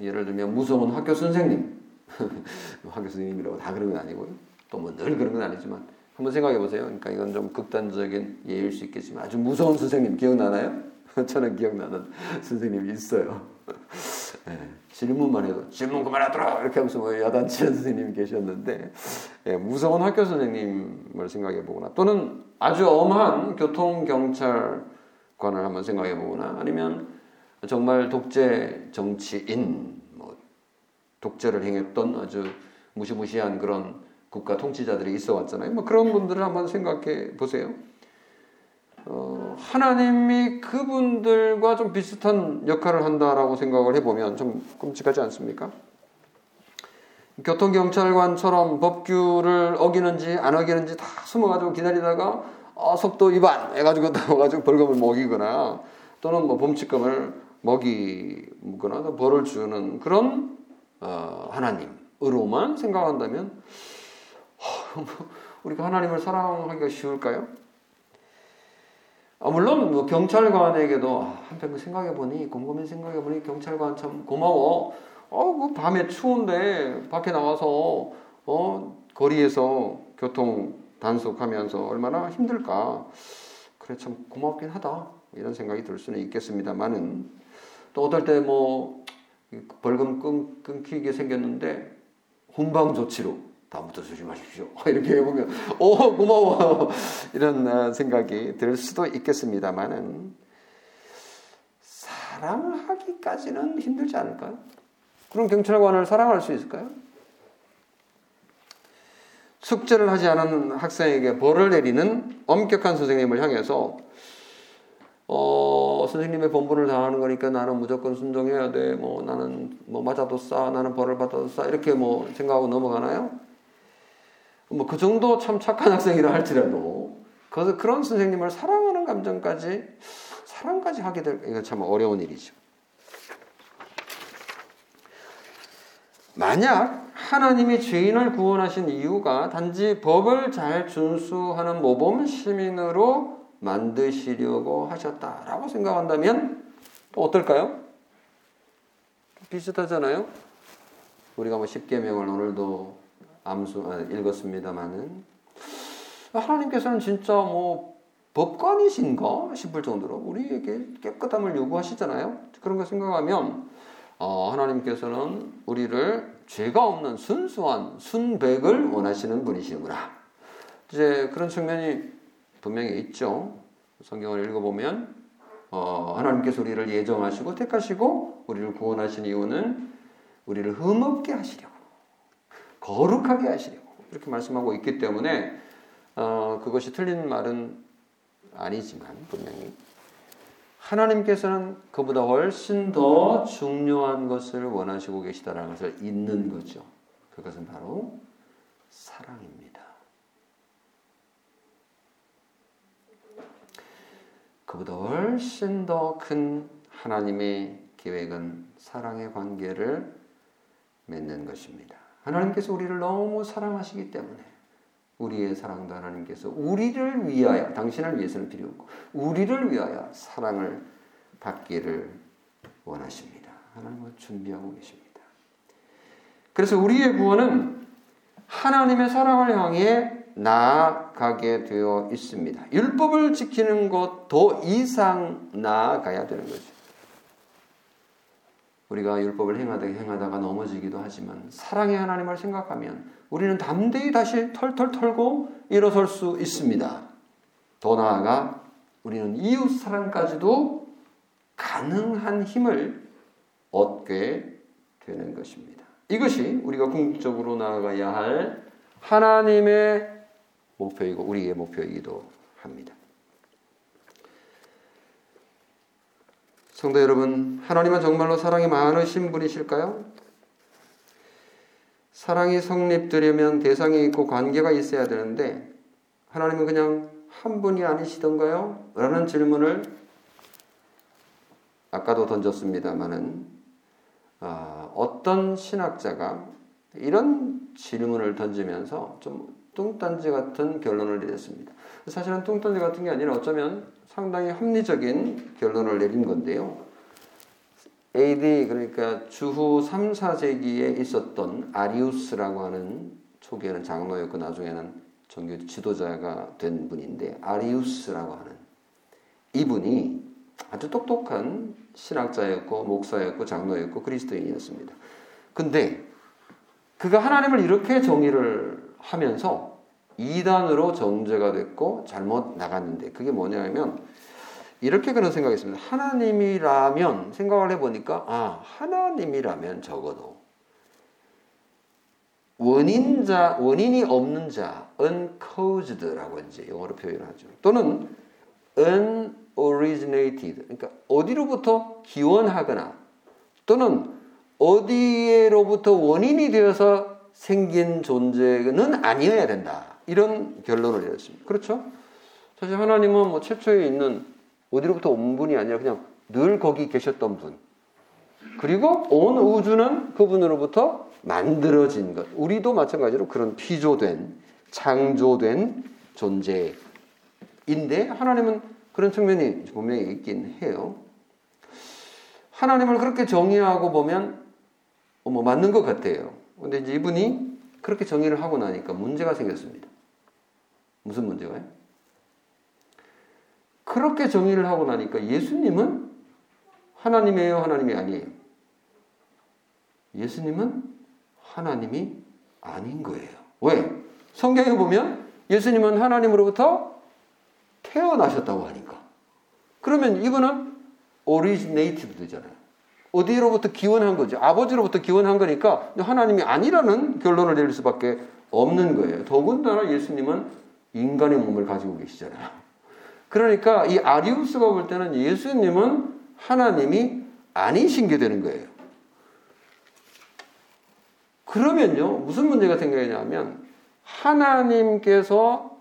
예를 들면 무서운 학교 선생님 학교 선생님이라고 다 그런 건 아니고요. 또 뭐 늘 그런 건 아니지만 한번 생각해 보세요. 그러니까 이건 좀 극단적인 예일 수 있겠지만 아주 무서운 선생님 기억나나요? 저는 기억나는 선생님이 있어요. 네, 질문만 해도 질문 그만하도록 이렇게 하면서 뭐 야단치는 선생님이 계셨는데 네, 무서운 학교 선생님을 생각해 보거나 또는 아주 엄한 교통 경찰 관을 한번 생각해 보거나 아니면 정말 독재 정치인, 뭐 독재를 행했던 아주 무시무시한 그런 국가 통치자들이 있어 왔잖아요. 뭐 그런 분들을 한번 생각해 보세요. 어, 하나님이 그분들과 좀 비슷한 역할을 한다라고 생각을 해보면 좀 끔찍하지 않습니까? 교통경찰관처럼 법규를 어기는지 안 어기는지 다 숨어가지고 기다리다가 어, 속도 위반 해가지고 나와가지고 벌금을 먹이거나 또는 뭐 범칙금을 먹이거나 벌을 주는 그런 어, 하나님으로만 생각한다면 어, 우리가 하나님을 사랑하기가 쉬울까요? 아, 물론 뭐 경찰관에게도 아, 한편 생각해 보니 곰곰이 생각해 보니 경찰관 참 고마워. 어, 그 밤에 추운데 밖에 나와서 어 거리에서 교통 단속하면서 얼마나 힘들까. 그래 참 고맙긴 하다. 이런 생각이 들 수는 있겠습니다만은 또 어떨 때 뭐 벌금 끊, 끊기게 생겼는데 훈방 조치로 다음부터 조심하십시오. 이렇게 해보면 오 고마워 이런 어, 생각이 들 수도 있겠습니다만은 사랑하기까지는 힘들지 않을까요? 그럼 경찰관을 사랑할 수 있을까요? 숙제를 하지 않은 학생에게 벌을 내리는 엄격한 선생님을 향해서 어, 선생님의 본분을 다하는 거니까 나는 무조건 순종해야 돼. 뭐 나는 뭐 맞아도 싸, 나는 벌을 받아도 싸 이렇게 뭐 생각하고 넘어가나요? 뭐 그 정도 참 착한 학생이라 할지라도 그 그런 선생님을 사랑하는 감정까지 사랑까지 하게 될 이거 참 어려운 일이죠. 만약 하나님이 죄인을 구원하신 이유가 단지 법을 잘 준수하는 모범 시민으로 만드시려고 하셨다라고 생각한다면 또 어떨까요? 비슷하잖아요. 우리가 뭐 10계명을 오늘도 암수 아, 읽었습니다만은 하나님께서는 진짜 뭐 법관이신가 싶을 정도로 우리에게 깨끗함을 요구하시잖아요. 그런 거 생각하면 어, 하나님께서는 우리를 죄가 없는 순수한 순백을 원하시는 분이시구나. 이제 그런 측면이 분명히 있죠. 성경을 읽어보면 어, 하나님께서 우리를 예정하시고 택하시고 우리를 구원하신 이유는 우리를 흠없게 하시려고 거룩하게 하시려고 이렇게 말씀하고 있기 때문에 어, 그것이 틀린 말은 아니지만 분명히 하나님께서는 그보다 훨씬 더 중요한 것을 원하시고 계시다라는 것을 잊는 거죠. 그것은 바로 사랑입니다. 그보다 훨씬 더 큰 하나님의 계획은 사랑의 관계를 맺는 것입니다. 하나님께서 우리를 너무 사랑하시기 때문에 우리의 사랑도 하나님께서 우리를 위하여 당신을 위해서는 필요 없고 우리를 위하여 사랑을 받기를 원하십니다. 하나님은 준비하고 계십니다. 그래서 우리의 구원은 하나님의 사랑을 향해 나아가게 되어 있습니다. 율법을 지키는 것 더 이상 나아가야 되는 거죠. 우리가 율법을 행하다가 행하다가 넘어지기도 하지만 사랑의 하나님을 생각하면 우리는 담대히 다시 털털 털고 일어설 수 있습니다. 더 나아가 우리는 이웃 사랑까지도 가능한 힘을 얻게 되는 것입니다. 이것이 우리가 궁극적으로 나아가야 할 하나님의 목표이고 우리의 목표이기도 합니다. 성도 여러분, 하나님은 정말로 사랑이 많으신 분이실까요? 사랑이 성립되려면 대상이 있고 관계가 있어야 되는데 하나님은 그냥 한 분이 아니시던가요? 라는 질문을 아까도 던졌습니다만은 아, 어떤 신학자가 이런 질문을 던지면서 좀 뚱딴지 같은 결론을 내렸습니다. 사실은 뚱딴지 같은 게 아니라 어쩌면 상당히 합리적인 결론을 내린 건데요. AD 그러니까 주후 3, 4세기에 있었던 아리우스라고 하는 초기에는 장로였고 나중에는 종교 지도자가 된 분인데 아리우스라고 하는 이분이 아주 똑똑한 신학자였고 목사였고 장로였고 그리스도인이었습니다. 근데 그가 하나님을 이렇게 정의를 하면서 이단으로 정죄가 됐고 잘못 나갔는데 그게 뭐냐면 이렇게 그런 생각했습니다. 하나님이라면 생각을 해보니까 아 하나님이라면 적어도 원인자 원인이 없는 자 uncaused라고 이제 영어로 표현하죠. 또는 unoriginated 그러니까 어디로부터 기원하거나 또는 어디에로부터 원인이 되어서 생긴 존재는 아니어야 된다. 이런 결론을 내렸습니다. 그렇죠? 사실 하나님은 뭐 최초에 있는 어디로부터 온 분이 아니라 그냥 늘 거기 계셨던 분. 그리고 온 우주는 그분으로부터 만들어진 것. 우리도 마찬가지로 그런 피조된, 창조된 존재인데 하나님은 그런 측면이 분명히 있긴 해요. 하나님을 그렇게 정의하고 보면 뭐 맞는 것 같아요. 근데 이제 이분이 그렇게 정의를 하고 나니까 문제가 생겼습니다. 무슨 문제가요? 그렇게 정의를 하고 나니까 예수님은 하나님이에요, 하나님이 아니에요? 예수님은 하나님이 아닌 거예요. 왜? 성경에 보면 예수님은 하나님으로부터 태어나셨다고 하니까. 그러면 이분은 오리지네이티브 되잖아요. 어디로부터 기원한 거죠? 아버지로부터 기원한 거니까 하나님이 아니라는 결론을 내릴 수밖에 없는 거예요. 더군다나 예수님은 인간의 몸을 가지고 계시잖아요. 그러니까 이 아리우스가 볼 때는 예수님은 하나님이 아니신 게 되는 거예요. 그러면요, 무슨 문제가 생기냐면, 하나님께서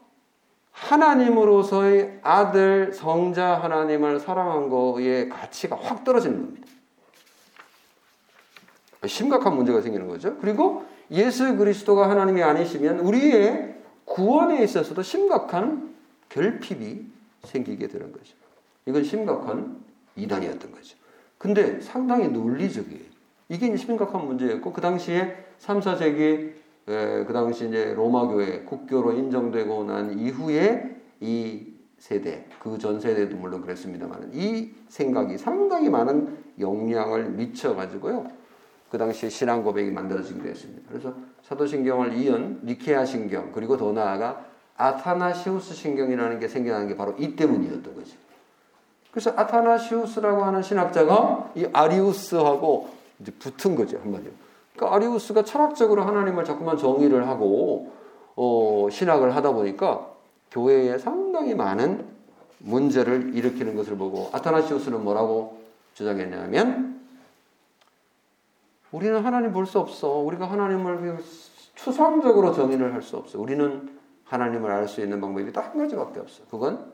하나님으로서의 아들, 성자 하나님을 사랑한 거의 가치가 확 떨어지는 겁니다. 심각한 문제가 생기는 거죠. 그리고 예수 그리스도가 하나님이 아니시면 우리의 구원에 있어서도 심각한 결핍이 생기게 되는 거죠. 이건 심각한 이단이었던 거죠. 근데 상당히 논리적이에요. 이게 심각한 문제였고 그 당시에 3, 4세기 그 당시 이제 로마 교회 국교로 인정되고 난 이후에 이 세대 그 전 세대도 물론 그랬습니다만 이 생각이 상당히 많은 영향을 미쳐 가지고요. 그 당시에 신앙 고백이 만들어지기도 했습니다. 그래서 사도신경을 이은 니케아 신경 그리고 더 나아가 아타나시우스 신경이라는 게 생겨나는 게 바로 이 때문이었던 거죠. 그래서 아타나시우스라고 하는 신학자가 이 아리우스하고 이제 붙은 거죠 한마디로. 그러니까 아리우스가 철학적으로 하나님을 자꾸만 정의를 하고 어, 신학을 하다 보니까 교회에 상당히 많은 문제를 일으키는 것을 보고 아타나시우스는 뭐라고 주장했냐면 우리는 하나님 볼 수 없어. 우리가 하나님을 추상적으로 정의를 할 수 없어. 우리는 하나님을 알 수 있는 방법이 딱 한 가지밖에 없어. 그건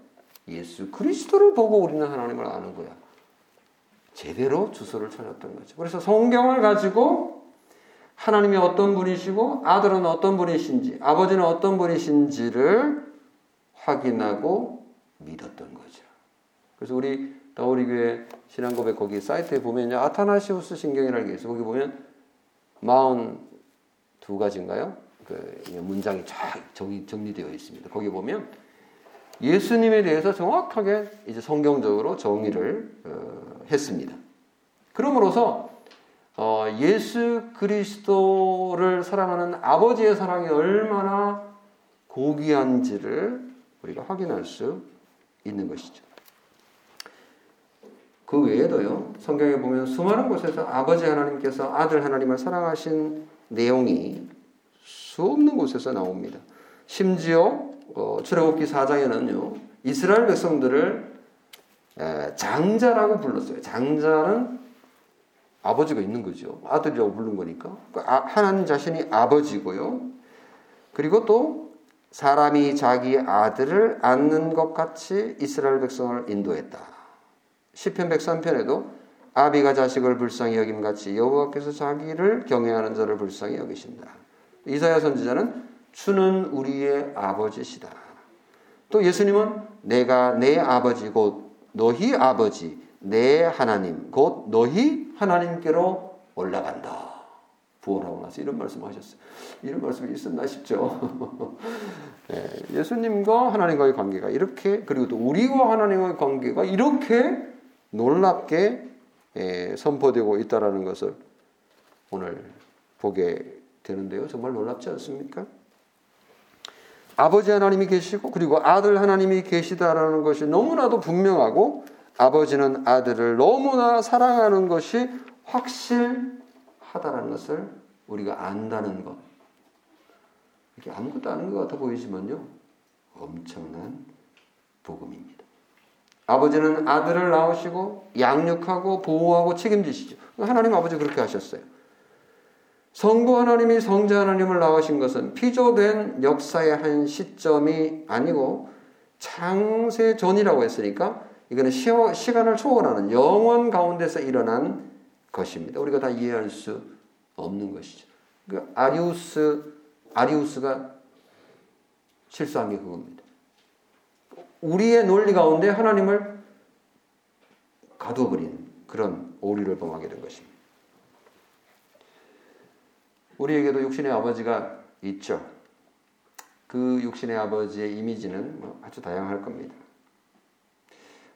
예수 그리스도를 보고 우리는 하나님을 아는 거야. 제대로 주소를 찾았던 거죠. 그래서 성경을 가지고 하나님이 어떤 분이시고 아들은 어떤 분이신지 아버지는 어떤 분이신지를 확인하고 믿었던 거죠. 그래서 우리 다우리 교회 신앙고백 거기 사이트에 보면요. 아타나시우스 신경이라는 게 있어요. 거기 보면 42 가지인가요? 그 문장이 쫙 정리, 정리되어 있습니다. 거기 보면 예수님에 대해서 정확하게 이제 성경적으로 정의를 어, 했습니다. 그러므로서 어, 예수 그리스도를 사랑하는 아버지의 사랑이 얼마나 고귀한지를 우리가 확인할 수 있는 것이죠. 그 외에도요, 성경에 보면 수많은 곳에서 아버지 하나님께서 아들 하나님을 사랑하신 내용이 수 없는 곳에서 나옵니다. 심지어 어, 출애굽기 4장에는요. 이스라엘 백성들을 에, 장자라고 불렀어요. 장자는 아버지가 있는 거죠. 아들이라고 부른 거니까. 그러니까 아, 하나님 자신이 아버지고요. 그리고 또 사람이 자기 아들을 안는 것 같이 이스라엘 백성을 인도했다. 시편 103편에도 아비가 자식을 불쌍히 여김 같이 여호와께서 자기를 경외하는 자를 불쌍히 여기신다. 이사야 선지자는 주는 우리의 아버지시다. 또 예수님은 내가 내 아버지 곧 너희 아버지 내 하나님 곧 너희 하나님께로 올라간다. 부활하고 나서 이런 말씀 하셨어요. 이런 말씀이 있었나 싶죠. 네, 예수님과 하나님과의 관계가 이렇게 그리고 또 우리와 하나님과의 관계가 이렇게 놀랍게 예, 선포되고 있다라는 것을 오늘 보게 되는데요. 정말 놀랍지 않습니까? 아버지 하나님이 계시고 그리고 아들 하나님이 계시다라는 것이 너무나도 분명하고 아버지는 아들을 너무나 사랑하는 것이 확실하다는 것을 우리가 안다는 것. 이게 아무것도 아는 것 같아 보이지만요. 엄청난 복음입니다. 아버지는 아들을 낳으시고 양육하고 보호하고 책임지시죠. 하나님 아버지 그렇게 하셨어요. 성부 하나님이 성자 하나님을 낳으신 것은 피조된 역사의 한 시점이 아니고 창세 전이라고 했으니까 이거는 시간을 초월하는 영원 가운데서 일어난 것입니다. 우리가 다 이해할 수 없는 것이죠. 그 아리우스 아리우스가 실수한 게 그겁니다. 우리의 논리 가운데 하나님을 가두어버린 그런 오류를 범하게 된 것입니다. 우리에게도 육신의 아버지가 있죠. 그 육신의 아버지의 이미지는 뭐 아주 다양할 겁니다.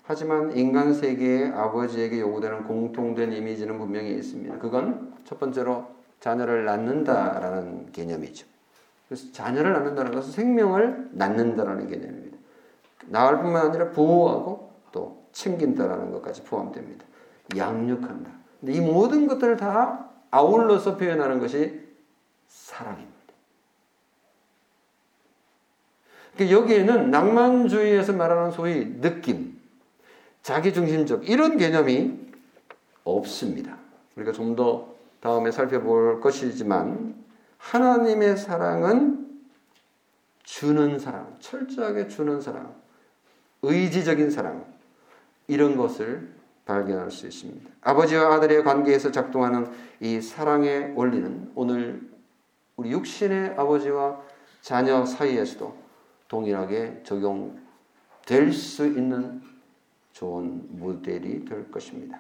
하지만 인간 세계의 아버지에게 요구되는 공통된 이미지는 분명히 있습니다. 그건 첫 번째로 자녀를 낳는다라는 개념이죠. 그래서 자녀를 낳는다는 것은 생명을 낳는다라는 개념입니다. 낳을 뿐만 아니라 보호하고 또 챙긴다라는 것까지 포함됩니다. 양육한다. 근데 이 모든 것들을 다 아울러서 표현하는 것이 사랑입니다. 그러니까 여기에는 낭만주의에서 말하는 소위 느낌, 자기중심적 이런 개념이 없습니다. 우리가 좀 더 다음에 살펴볼 것이지만 하나님의 사랑은 주는 사랑, 철저하게 주는 사랑, 의지적인 사랑 이런 것을 발견할 수 있습니다. 아버지와 아들의 관계에서 작동하는 이 사랑의 원리는 오늘 우리 육신의 아버지와 자녀 사이에서도 동일하게 적용될 수 있는 좋은 모델이 될 것입니다.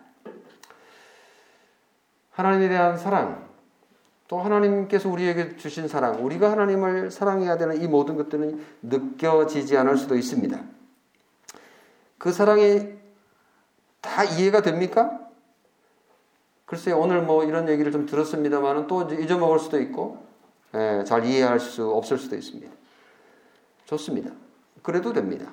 하나님에 대한 사랑, 또 하나님께서 우리에게 주신 사랑, 우리가 하나님을 사랑해야 되는 이 모든 것들은 느껴지지 않을 수도 있습니다. 그 사랑이 다 이해가 됩니까? 글쎄요, 오늘 뭐 이런 얘기를 좀 들었습니다만 또 잊어먹을 수도 있고, 예, 잘 이해할 수 없을 수도 있습니다. 좋습니다. 그래도 됩니다.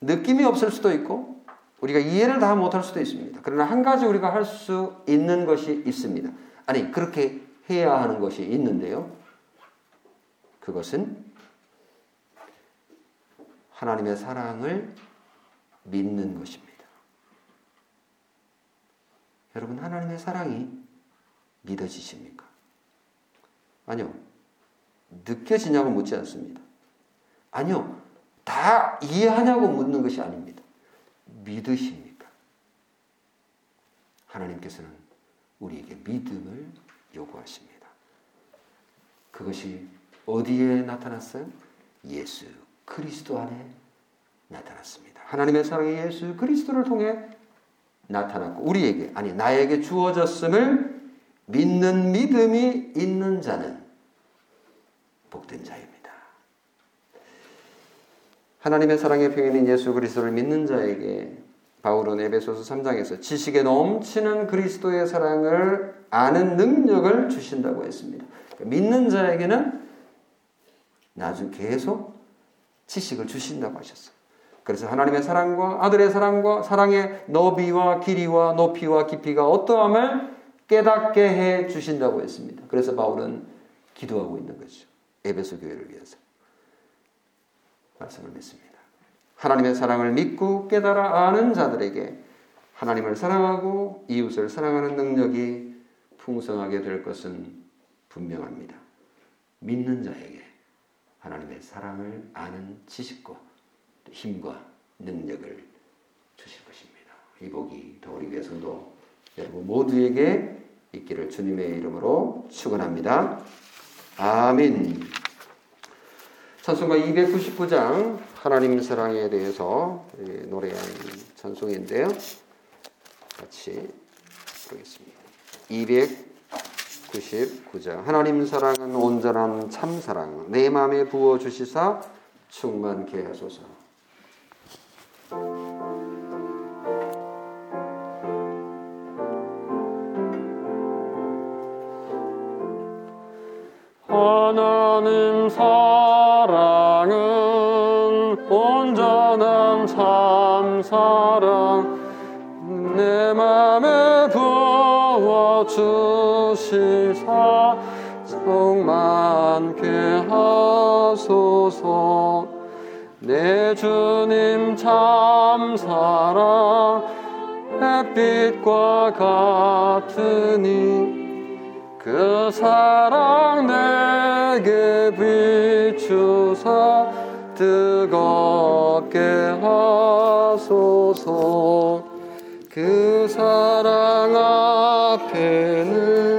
느낌이 없을 수도 있고 우리가 이해를 다 못할 수도 있습니다. 그러나 한 가지 우리가 할 수 있는 것이 있습니다. 아니 그렇게 해야 하는 것이 있는데요. 그것은 하나님의 사랑을 믿는 것입니다. 여러분 하나님의 사랑이 믿어지십니까? 아니요. 느껴지냐고 묻지 않습니다. 아니요. 다 이해하냐고 묻는 것이 아닙니다. 믿으십니까? 하나님께서는 우리에게 믿음을 요구하십니다. 그것이 어디에 나타났어요? 예수 그리스도 안에 나타났습니다. 하나님의 사랑이 예수 그리스도를 통해 나타났고 우리에게 아니 나에게 주어졌음을 믿는 믿음이 있는 자는 복된 자입니다. 하나님의 사랑의 표현인 예수 그리스도를 믿는 자에게 바울은 에베소서 3장에서 지식에 넘치는 그리스도의 사랑을 아는 능력을 주신다고 했습니다. 그러니까 믿는 자에게는 나중 계속 지식을 주신다고 하셨어요. 그래서 하나님의 사랑과 아들의 사랑과 사랑의 너비와 길이와 높이와 깊이가 어떠함을 깨닫게 해 주신다고 했습니다. 그래서 바울은 기도하고 있는 거죠. 에베소 교회를 위해서. 말씀을 믿습니다. 하나님의 사랑을 믿고 깨달아 아는 자들에게 하나님을 사랑하고 이웃을 사랑하는 능력이 풍성하게 될 것은 분명합니다. 믿는 자에게 하나님의 사랑을 아는 지식과 힘과 능력을 주실 것입니다. 이 복이 더 우리 교회 성도 여러분 모두에게 있기를 주님의 이름으로 축원합니다. 아멘. 찬송가 299장 하나님 사랑에 대해서 노래한 찬송인데요. 같이 보겠습니다. 299장 하나님 사랑은 온전한 참 사랑 내 마음에 부어 주시사 충만케 하소서. 하나님 사랑은 온전한 참 사랑. 내 맘에 부어 주시사. 성만케 하소서 내 주님 참 사랑 햇빛과 같으니 그 사랑 내게 비추사 뜨겁게 하소서. 그 사랑 앞에는